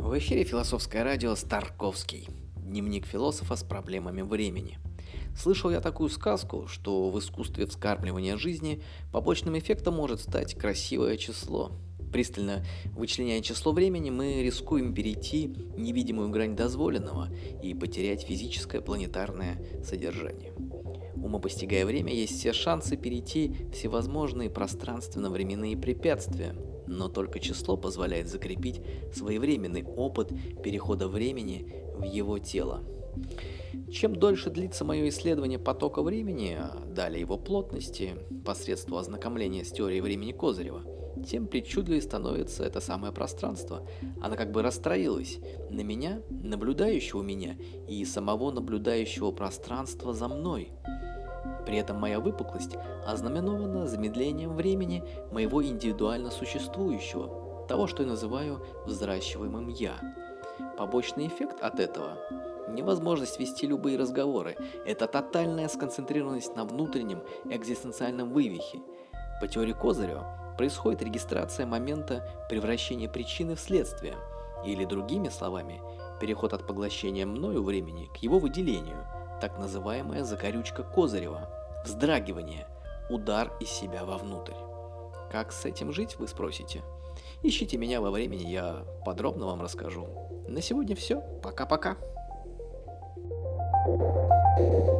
В эфире философское радио «Старковский». Дневник философа с проблемами времени. Слышал я такую сказку, что в искусстве вскармливания жизни побочным эффектом может стать красивое число. Пристально вычленяя число времени, мы рискуем перейти невидимую грань дозволенного и потерять физическое планетарное содержание. Умопостигая время, есть все шансы перейти всевозможные пространственно-временные препятствия, но только число позволяет закрепить своевременный опыт перехода времени в его тело. Чем дольше длится мое исследование потока времени, а далее его плотности, посредством ознакомления с теорией времени Козырева, тем причудливее становится это самое пространство. Оно как бы расстроилось на меня, наблюдающего меня, и самого наблюдающего пространства за мной. При этом моя выпуклость ознаменована замедлением времени моего индивидуально существующего, того, что я называю взращиваемым «я». Побочный эффект от этого – невозможность вести любые разговоры. Это тотальная сконцентрированность на внутреннем экзистенциальном вывихе. По теории Козырева происходит регистрация момента превращения причины в следствие, или другими словами, переход от поглощения мною времени к его выделению, так называемая закорючка Козырева, вздрагивание, удар из себя вовнутрь. Как с этим жить, вы спросите? Ищите меня во времени, я подробно вам расскажу. На сегодня все. Пока-пока. thank you